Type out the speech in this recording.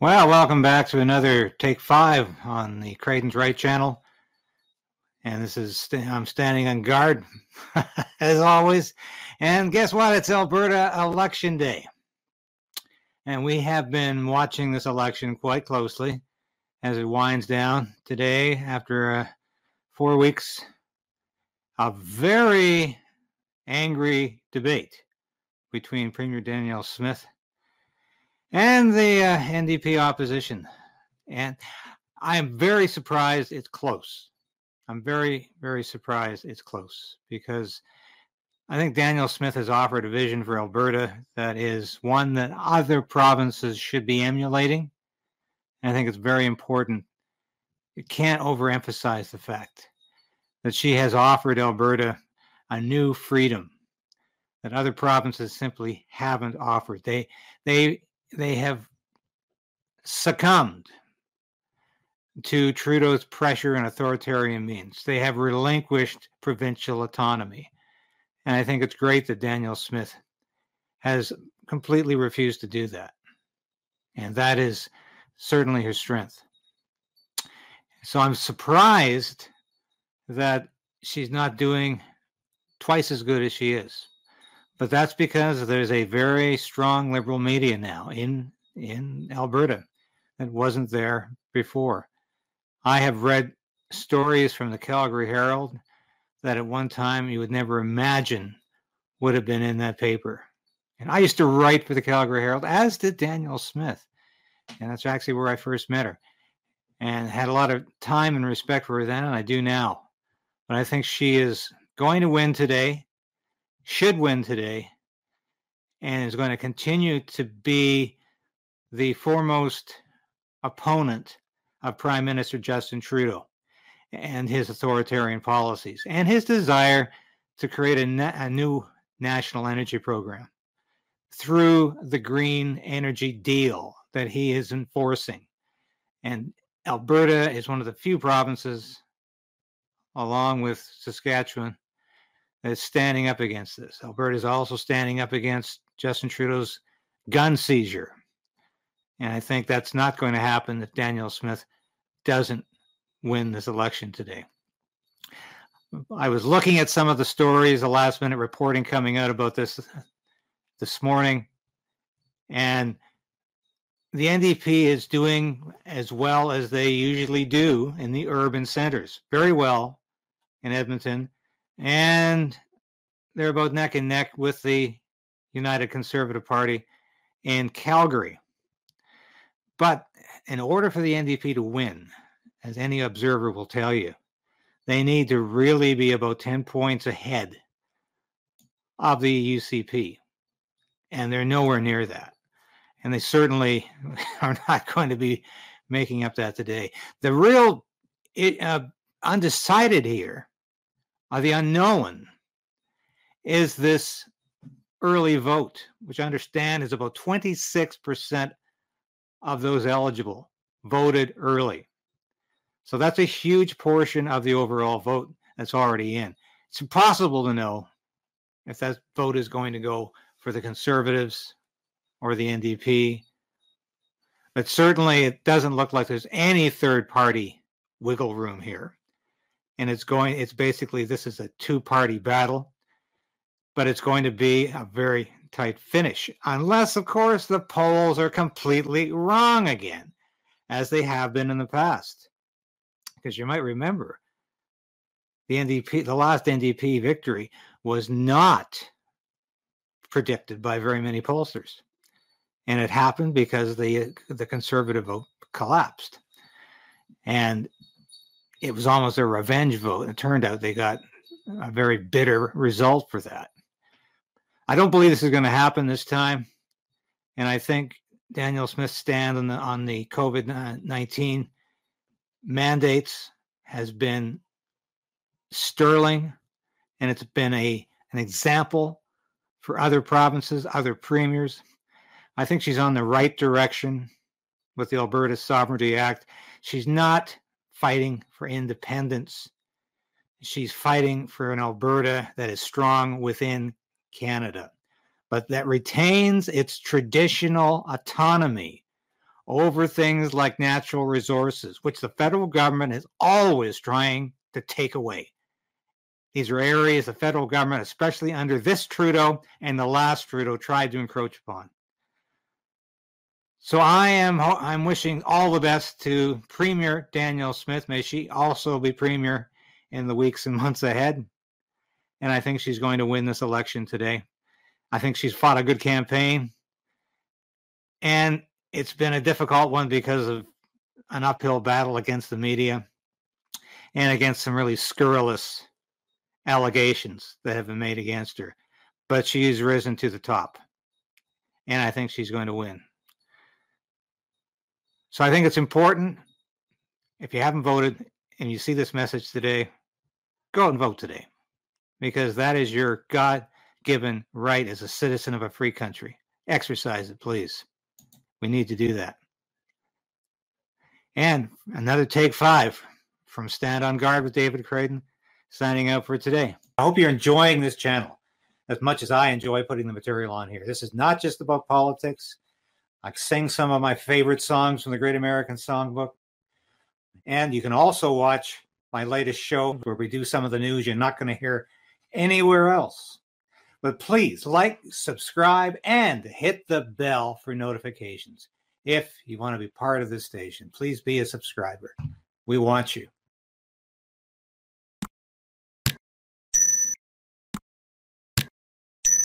Well, welcome back to another Take Five on the Krayden's Right channel. And this is, I'm standing on guard, as always. And guess what? It's Alberta Election Day. And we have been watching this election quite closely as it winds down today after uh, four weeks of very angry debate between Premier Danielle Smith and the uh, NDP opposition. And I'm very surprised it's close. I'm very, very surprised it's close because I think Danielle Smith has offered a vision for Alberta that is one that other provinces should be emulating. And I think it's very important. You can't overemphasize the fact that she has offered Alberta a new freedom that other provinces simply haven't offered. They they they have succumbed to Trudeau's pressure and authoritarian means. They have relinquished provincial autonomy. And I think it's great that Danielle Smith has completely refused to do that. And that is certainly her strength. So I'm surprised that she's not doing twice as good as she is. But that's because there's a very strong liberal media now in in Alberta that wasn't there before. I have read stories from the Calgary Herald that at one time you would never imagine would have been in that paper. And I used to write for the Calgary Herald, as did Danielle Smith. And that's actually where I first met her. And had a lot of time and respect for her then, and I do now. But I think she is going to win today should win today and is going to continue to be the foremost opponent of Prime Minister Justin Trudeau and his authoritarian policies and his desire to create a, na- a new national energy program through the green energy deal that he is enforcing. And Alberta is one of the few provinces, along with Saskatchewan, is standing up against this. Alberta is also standing up against Justin Trudeau's gun seizure. And I think that's not going to happen if Danielle Smith doesn't win this election today. I was looking at some of the stories, the last minute reporting coming out about this this morning, and the NDP is doing as well as they usually do in the urban centers, very well in Edmonton, and they're about neck and neck with the United Conservative Party in Calgary. But in order for the NDP to win, as any observer will tell you, they need to really be about 10 points ahead of the UCP. And they're nowhere near that. And they certainly are not going to be making up that today. The real it, uh, undecided here the unknown is this early vote, which I understand is about 26% of those eligible voted early. So that's a huge portion of the overall vote that's already in. It's impossible to know if that vote is going to go for the conservatives or the NDP. But certainly it doesn't look like there's any third party wiggle room here and it's going it's basically this is a two party battle but it's going to be a very tight finish unless of course the polls are completely wrong again as they have been in the past. Because you might remember the ndp the last ndp victory was not predicted by very many pollsters and it happened because the the conservative vote collapsed. And it was almost a revenge vote. It turned out they got a very bitter result for that. I don't believe this is going to happen this time, and I think Danielle Smith's stand on the on the COVID nineteen mandates has been sterling, and it's been a an example for other provinces, other premiers. I think she's on the right direction with the Alberta Sovereignty Act. She's not fighting for independence. She's fighting for an Alberta that is strong within Canada, but that retains its traditional autonomy over things like natural resources, which the federal government is always trying to take away. These are areas the federal government, especially under this Trudeau and the last Trudeau, tried to encroach upon. So I am I'm wishing all the best to Premier Danielle Smith. May she also be premier in the weeks and months ahead. And I think she's going to win this election today. I think she's fought a good campaign. And it's been a difficult one because of an uphill battle against the media and against some really scurrilous allegations that have been made against her. But she's risen to the top. And I think she's going to win. So I think it's important if you haven't voted and you see this message today, go out and vote today because that is your God given right as a citizen of a free country. Exercise it, please. We need to do that. And another take five from Stand on Guard with David Krayden, signing out for today. I hope you're enjoying this channel as much as I enjoy putting the material on here. This is not just about politics. I sing some of my favorite songs from the Great American Songbook. And you can also watch my latest show where we do some of the news you're not going to hear anywhere else. But please like, subscribe, and hit the bell for notifications. If you want to be part of this station, please be a subscriber. We want you.